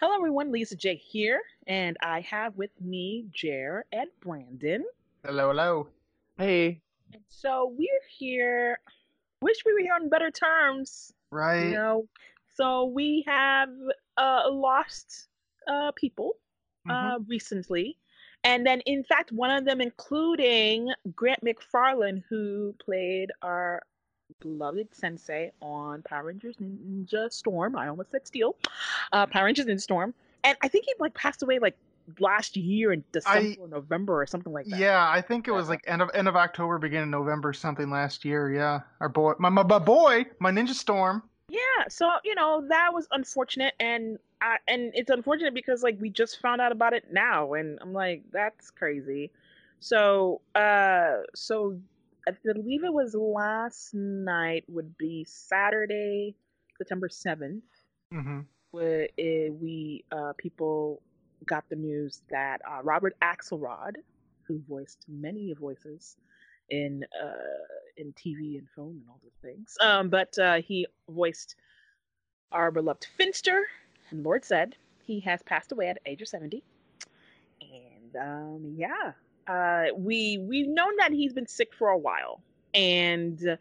Hello, everyone. Lisa J here, and I have with me Jer and Brandon. Hello, hello. Hey. And so we're here. Wish we were here on better terms. Right. You know. So we have uh, lost uh, people uh, Mhm. recently, and then in fact one of them, including Grant McFarland, who played our beloved sensei on Power Rangers Ninja Storm. I almost said Steel. Uh, Power Rangers Ninja Storm, and I think he like passed away like last year in December or November or something like that. Yeah, I think it was like end of end of October, beginning of November, something last year. Yeah, our boy, my my, my boy, my Ninja Storm. Yeah, so you know that was unfortunate, and I, and it's unfortunate because like we just found out about it now, and I'm like that's crazy. So uh, so I believe it was last night would be Saturday, September seventh, hmm where eh, we uh people got the news that uh, Robert Axelrod, who voiced many voices in uh in TV and film and all those things, um, but uh, he voiced our beloved Finster. And Lord Zed He has passed away at the age of seventy, and um, yeah, uh, we we've known that he's been sick for a while, and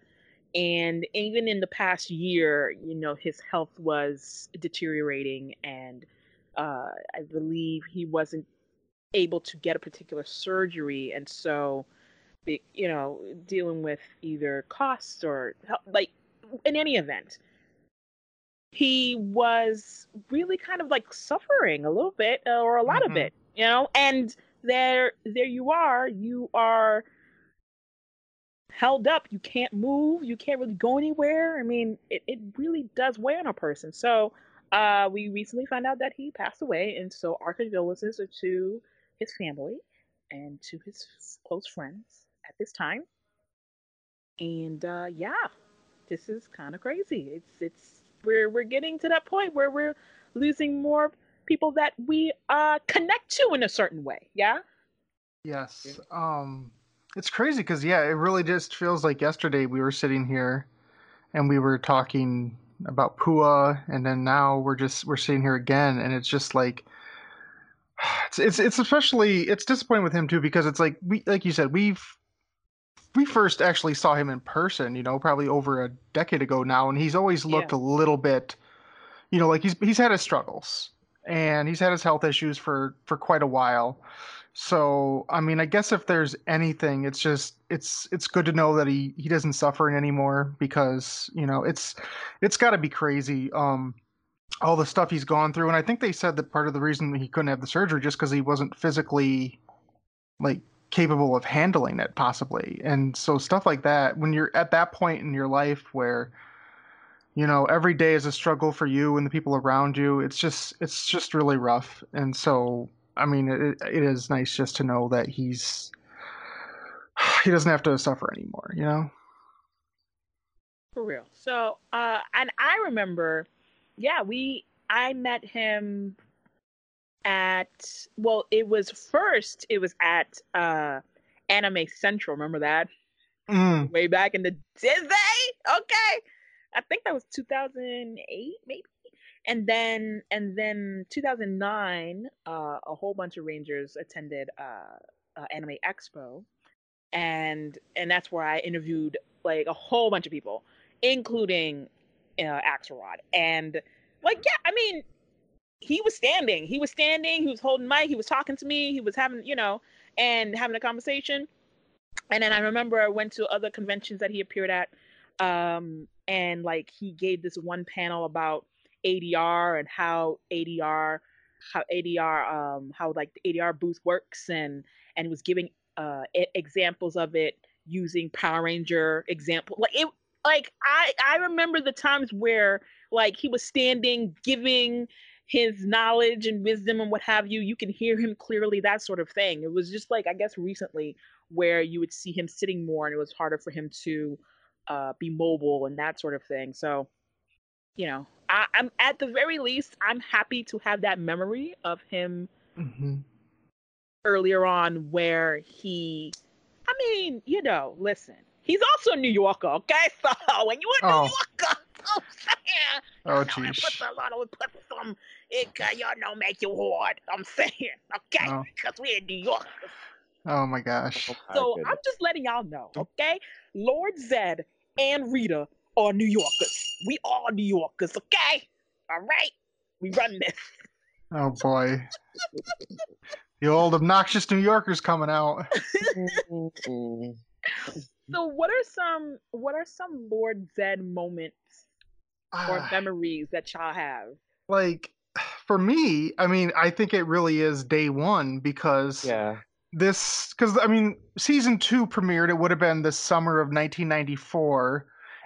and even in the past year, you know, his health was deteriorating, and uh, I believe he wasn't able to get a particular surgery, and so, you know, dealing with either costs or like in any event, he was really kind of like suffering a little bit or a lot of Mhm. it, you know, and there there you are, you are held up. You can't move. You can't really go anywhere. I mean, it, it really does weigh on a person. So, uh, we recently found out that he passed away, and so our condolences are to his family and to his close friends at this time. And uh, yeah, this is kind of crazy. It's it's we're we're getting to that point where we're losing more people that we uh connect to in a certain way. Yeah. Yes. Um, it's crazy because yeah, it really just feels like yesterday we were sitting here, and we were talking about Pua, and then now we're just we're sitting here again, and it's just like. It's, it's it's especially it's disappointing with him too because it's like we like you said we've we first actually saw him in person, you know, probably over a decade ago now, and he's always looked Yeah. a little bit, you know, like he's he's had his struggles and he's had his health issues for for quite a while. So, I mean, I guess if there's anything, it's just it's it's good to know that he he doesn't suffer anymore because, you know, it's it's got to be crazy um all the stuff he's gone through and I think they said that part of the reason he couldn't have the surgery just cuz he wasn't physically like capable of handling it possibly and so stuff like that when you're at that point in your life where you know every day is a struggle for you and the people around you it's just it's just really rough and so i mean it, it is nice just to know that he's he doesn't have to suffer anymore you know For real. So, uh, and I remember, yeah, we, I met him at, well, it was first, it was at uh, Anime Central. Remember that? mm, Way back in the Disney? Okay. I think that was 2008, maybe. And then, and then 2009, uh, a whole bunch of Rangers attended uh, uh, Anime Expo, and and that's where I interviewed like a whole bunch of people, including uh, Axelrod. And like, yeah, I mean, he was standing. He was standing. He was holding mic. He was talking to me. He was having, you know, and having a conversation. And then I remember I went to other conventions that he appeared at, um, and like he gave this one panel about ADR and how ADR, how ADR, um, how like the ADR booth works, and and was giving uh examples of it using Power Ranger example. Like it, like I I remember the times where like he was standing giving his knowledge and wisdom and what have you. You can hear him clearly, that sort of thing. It was just like I guess recently where you would see him sitting more and it was harder for him to uh, be mobile and that sort of thing. So, you know, I, I'm at the very least, I'm happy to have that memory of him mhm. earlier on where he, I mean, you know, listen, he's also a New Yorker, okay? So when you a New Oh. Yorker, oh, yeah, oh you know, jeez a lot of, it puts some, It can you know make you hard. I'm saying, okay, Oh. because we're in New York. Oh my gosh. So. I'm just letting y'all know, okay? Lord Zed and Rita are New Yorkers. We are New Yorkers, okay? All right, we run this. Oh boy. The old obnoxious New Yorkers coming out. So what are some what are some Lord Zed moments or Ah, memories that y'all have? like for me, I mean, I think it really is day one because yeah. This because I mean, season two premiered. It would have been the summer of 1994,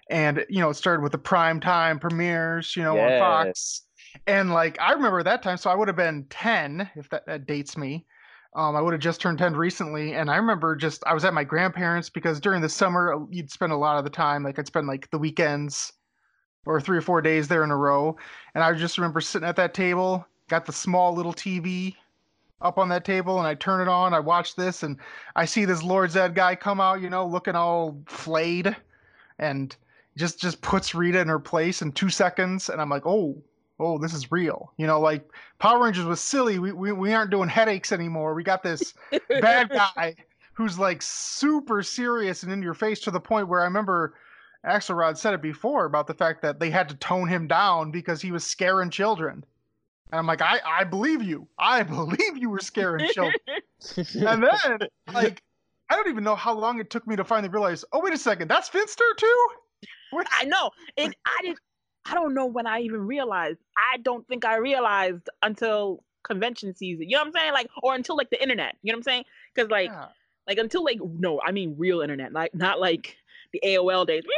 and you know, it started with the prime time premieres, you know, on Fox. And like I remember that time, so I would have been 10 if that, that dates me. Um, I would have just turned 10 recently, and I remember just I was at my grandparents because during the summer uh, you'd spend a lot of the time, like I'd spend like the weekends or three or four days there in a row, and I just remember sitting at that table, got the small little TV up on that table, and I turn it on, I watch this, and I see this Lord Zed guy come out, you know, looking all flayed, and just just puts Rita in her place in two seconds, and I'm like, oh, oh, this is real, you know, like Power Rangers was silly. We we, we aren't doing headaches anymore. We got this bad guy who's like super serious and in your face to the point where I remember Axelrod said it before about the fact that they had to tone him down because he was scaring children. And I'm like, I, I believe you. I believe you were scaring children. and then, like, I don't even know how long it took me to finally realize, oh, wait a second, that's Finster too? I know. And I didn't I don't know when I even realized. I don't think I realized until convention season. You know what I'm saying? Like or until like the internet. You know what I'm saying? Cuz like Yeah. like until like no, I mean real internet. Like not like the AOL days.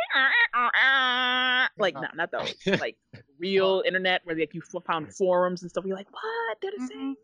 Like no, not those. Like real internet where like you found forums and stuff. You're like, "What? Did it say?"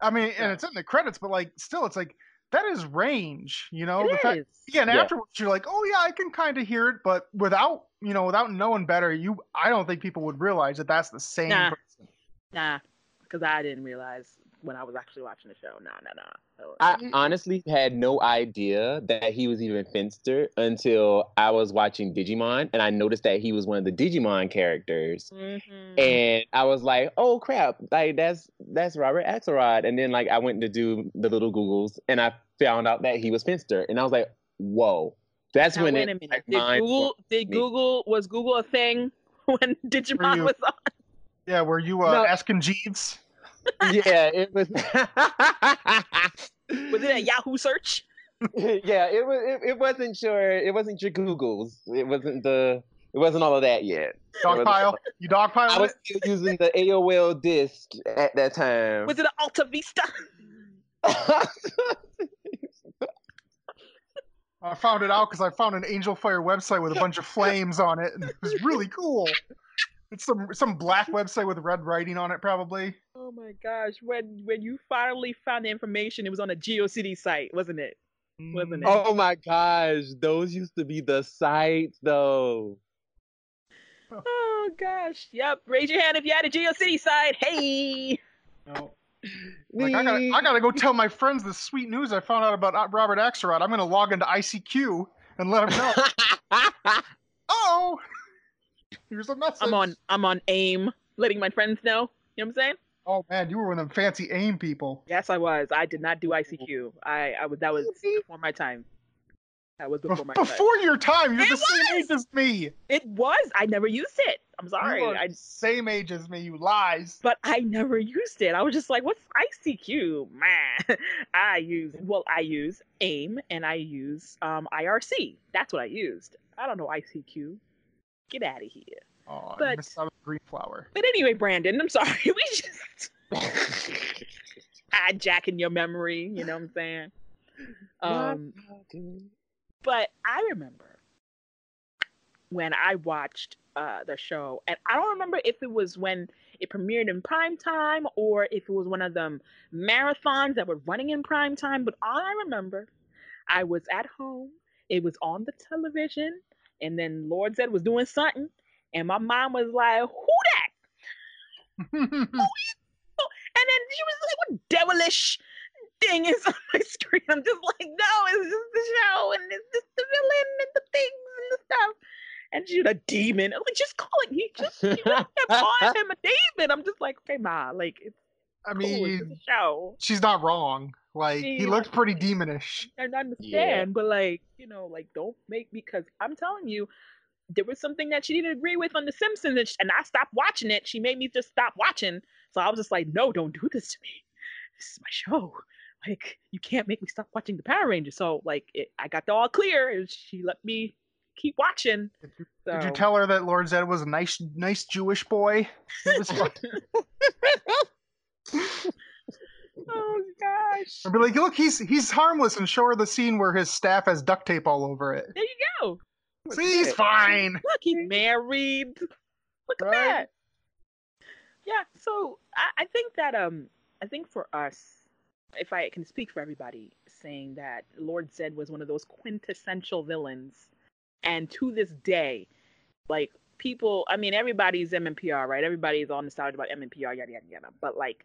I mean, and it's in the credits, but like, still, it's like, that is range, you know? the It fact. Yeah, and Yeah. afterwards you're like, oh yeah, I can kind of hear it, but without you know, without knowing better, you I don't think people would realize that that's the same Nah. person. Nah, because I didn't realize when I was actually watching the show. Nah, nah, nah. So- I honestly had no idea that he was even Finster until I was watching Digimon and I noticed that he was one of the Digimon characters. Mhm. And I was like, "Oh crap! Like that's that's Robert Axelrod." And then like I went to do the little Googles and I found out that he was Finster, and I was like, "Whoa!" That's Now, when wait it a minute. like, Did Google did me. Google was Google a thing when Digimon you- was on? Yeah, were you uh, No. asking Jeeves? Yeah, it was. Was it a Yahoo search? yeah, it was. It, it wasn't sure. It wasn't your Googles. It wasn't the. It wasn't all of that yet. Dogpile? You dogpile? I was still using the AOL disc at that time. Was it an Alta Vista? I found it out because I found an Angel Fire website with a bunch of flames on it, and it was really cool. It's some some black website with red writing on it, probably. Oh my gosh! When when you finally found the information, it was on a GeoCity site, wasn't it? Wasn't it? oh my gosh, those used to be the sites though. Oh gosh! Yep. Raise your hand if you had a GeoCity site. Hey. No. Like I gotta, I gotta go tell my friends the sweet news I found out about Robert Axelrod. I'm gonna log into ICQ and let them know. oh, here's a message. I'm on I'm on AIM, letting my friends know. You know what I'm saying? Oh man, you were one of them fancy AIM people. Yes, I was. I did not do ICQ. I I was that was before my time. That was before my time. Before your time, you're It the same age as me. It was. I never used it. I'm sorry. I same age as me. You lies. but I never used it. I was just like, what's ICQ? Man, I use well, I use AIM and I use um IRC. That's what I used. I don't know ICQ. Get out of here. Oh, I But- missed out green flower. But anyway, Brandon, I'm sorry. We just hijacking your memory. You know what I'm saying? Um, but I remember when I watched uh, the show, and I don't remember if it was when it premiered in prime time or if it was one of them marathons that were running in prime time. But all I remember, I was at home, it was on the television, and then Lord Zed was doing something, and my mom was like, "Who that?" And then she was like, "What devilish thing is on my screen?" I'm just like, "No, it's just the show, and it's just the villain and the things and the stuff." And she's a demon. I'm like, "Just call it. You just She kept calling him a David. I'm just like, okay, ma, like it's I cool. It's mean, just a show. she's not wrong. Like he Yeah. looked pretty demonish. I understand, but like, you know, like don't make because I'm telling you, there was something that she didn't agree with on The Simpsons, and, sh- and I stopped watching it. She made me just stop watching. So I was just like, no, don't do this to me. This is my show. Like, you can't make me stop watching the Power Rangers. So like, it, I got the all clear, and she let me keep watching. Did you, So. did you tell her that Lord Zed was a nice, nice Jewish boy? He was fun. Oh gosh. I'd be like, look, he's he's harmless, and show her the scene where his staff has duct tape all over it. There you go. See, he's fine. Look, he's married. Look Right. at that. Yeah, so I, I think that um I think for us, if I can speak for everybody, saying that Lord Zed was one of those quintessential villains, and to this day, like people, I mean, everybody's MMPR, right? Everybody's all nostalgic about MMPR, yada yada yada. But like,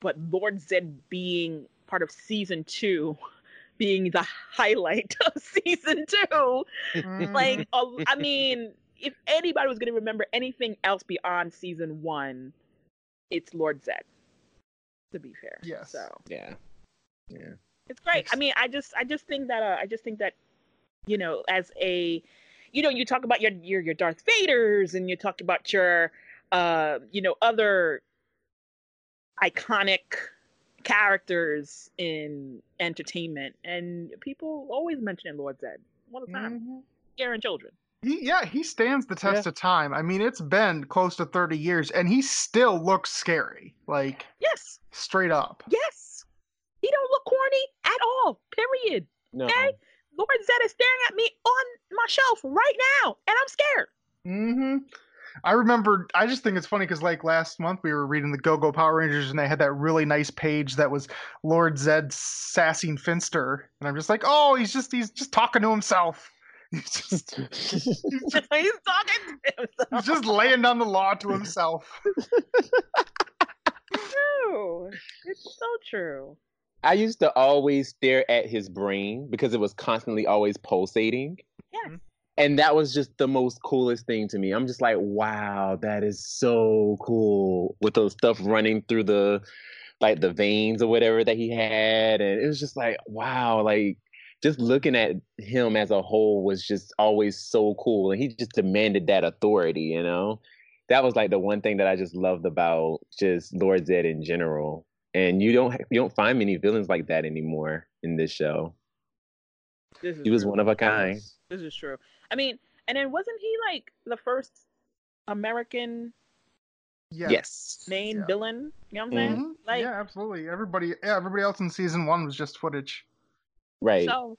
but Lord Zed being part of season two, being the highlight of season two, like uh, I mean, if anybody was going to remember anything else beyond season one, it's Lord Zed. To be fair, Yes. So yeah. Yeah. it's great. Ex- I mean, I just, I just think that, uh, I just think that, you know, as a, you know, you talk about your your your Darth Vaders and you talk about your, uh, you know, other iconic characters in entertainment, and people always mention Lord Zed all the time, Mhm. scaring children. He, yeah, he stands the test of time. I mean, it's been close to 30 years, and he still looks scary. Like, Yes. straight up. Yes. He don't look corny at all. Period. No. Okay? Lord Zed is staring at me on my shelf right now, and I'm scared. hmm I remember, I just think it's funny because, like, last month we were reading the Go Go Power Rangers, and they had that really nice page that was Lord Zed sassing Finster. And I'm just like, oh, he's just, he's just talking to himself. He's just, he's just, He's talking to himself. he's just laying down the law to himself. true. It's so true. I used to always stare at his brain because it was constantly always pulsating. Yes. Mm-hmm. And that was just the most coolest thing to me. I'm just like, wow, that is so cool with those stuff running through the like the veins or whatever that he had. And it was just like, wow, like just looking at him as a whole was just always so cool. And he just demanded that authority, you know? That was like the one thing that I just loved about just Lord Zed in general. And you don't you don't find many villains like that anymore in this show. This He was true. one of a kind. This is true. I mean, and then wasn't he like the first American Yeah. Yes. main Yeah. villain? You know what I'm saying? Mhm. Like, yeah, absolutely. Everybody, yeah, everybody else in season one was just footage. Right. So,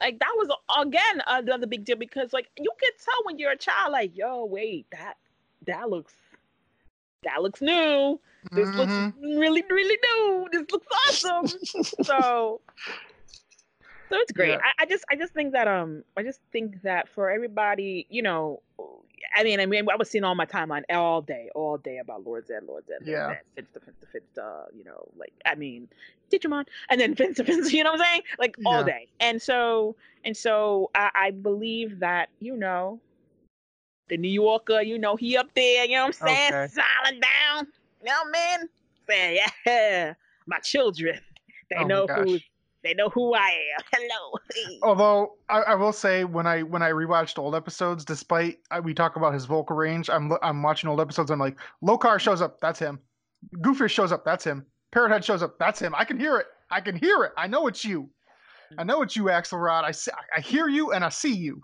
like that was again another big deal because like you can tell when you're a child, like, yo, wait, that that looks that looks new. This Mhm. looks really, really new. This looks awesome. so, so it's great. Yeah. I, I just, I just think that, um, I just think that for everybody, you know, I mean, I mean, I was seeing all my timeline all day, all day about Lord Zed, Lord Zed, Lord Yeah. Zed, Finster, Finster, Finster, you know, like, I mean, Digimon, and then Finster, Finster, you know what I'm saying? Like all day. And so, and so I, I believe that, you know, the New Yorker, you know, he up there, you know what I'm saying? Okay. Silent down. You know what I mean? Saying, yeah, my children. They Oh know who gosh. They know who I am. Hello. Although I, I will say, when I when I rewatched old episodes, despite I, we talk about his vocal range, I'm I'm watching old episodes. I'm like, Lokar shows up, that's him. Goofish shows up, that's him. Parrot Head shows up, that's him. I can hear it. I can hear it. I know it's you. I know it's you, Axelrod. I see, I hear you and I see you.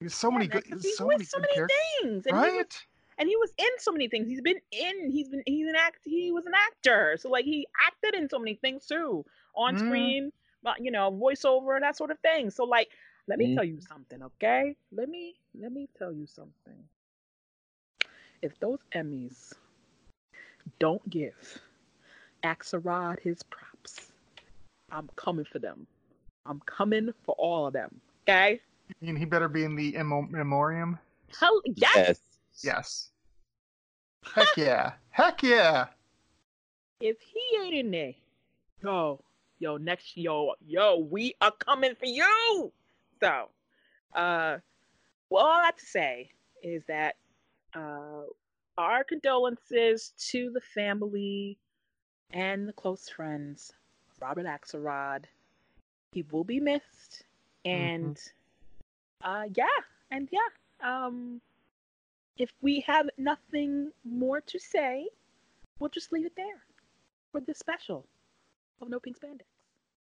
There's so many good, man, 'cause he's so with many so good many characters, things. And he was right? And he was in so many things. He's been in. He's been. He's an act. He was an actor. So like he acted in so many things too, on Mm. screen, but you know, voiceover and that sort of thing. So like, let me Mm. tell you something, okay? Let me let me tell you something. If those Emmys don't give Axelrod his props, I'm coming for them. I'm coming for all of them. Okay? I mean, he better be in the Emo- memoriam. Hell yes. Yes. Yes. Heck yeah. Heck yeah. if he ain't in there, yo, yo, next, yo, yo, we are coming for you. So, uh, well, all I have to say is that uh, our condolences to the family and the close friends of Robert Axelrod. He will be missed, and mm-hmm. uh, yeah, and yeah. Um, if we have nothing more to say, we'll just leave it there for this special of No Pink Spandex.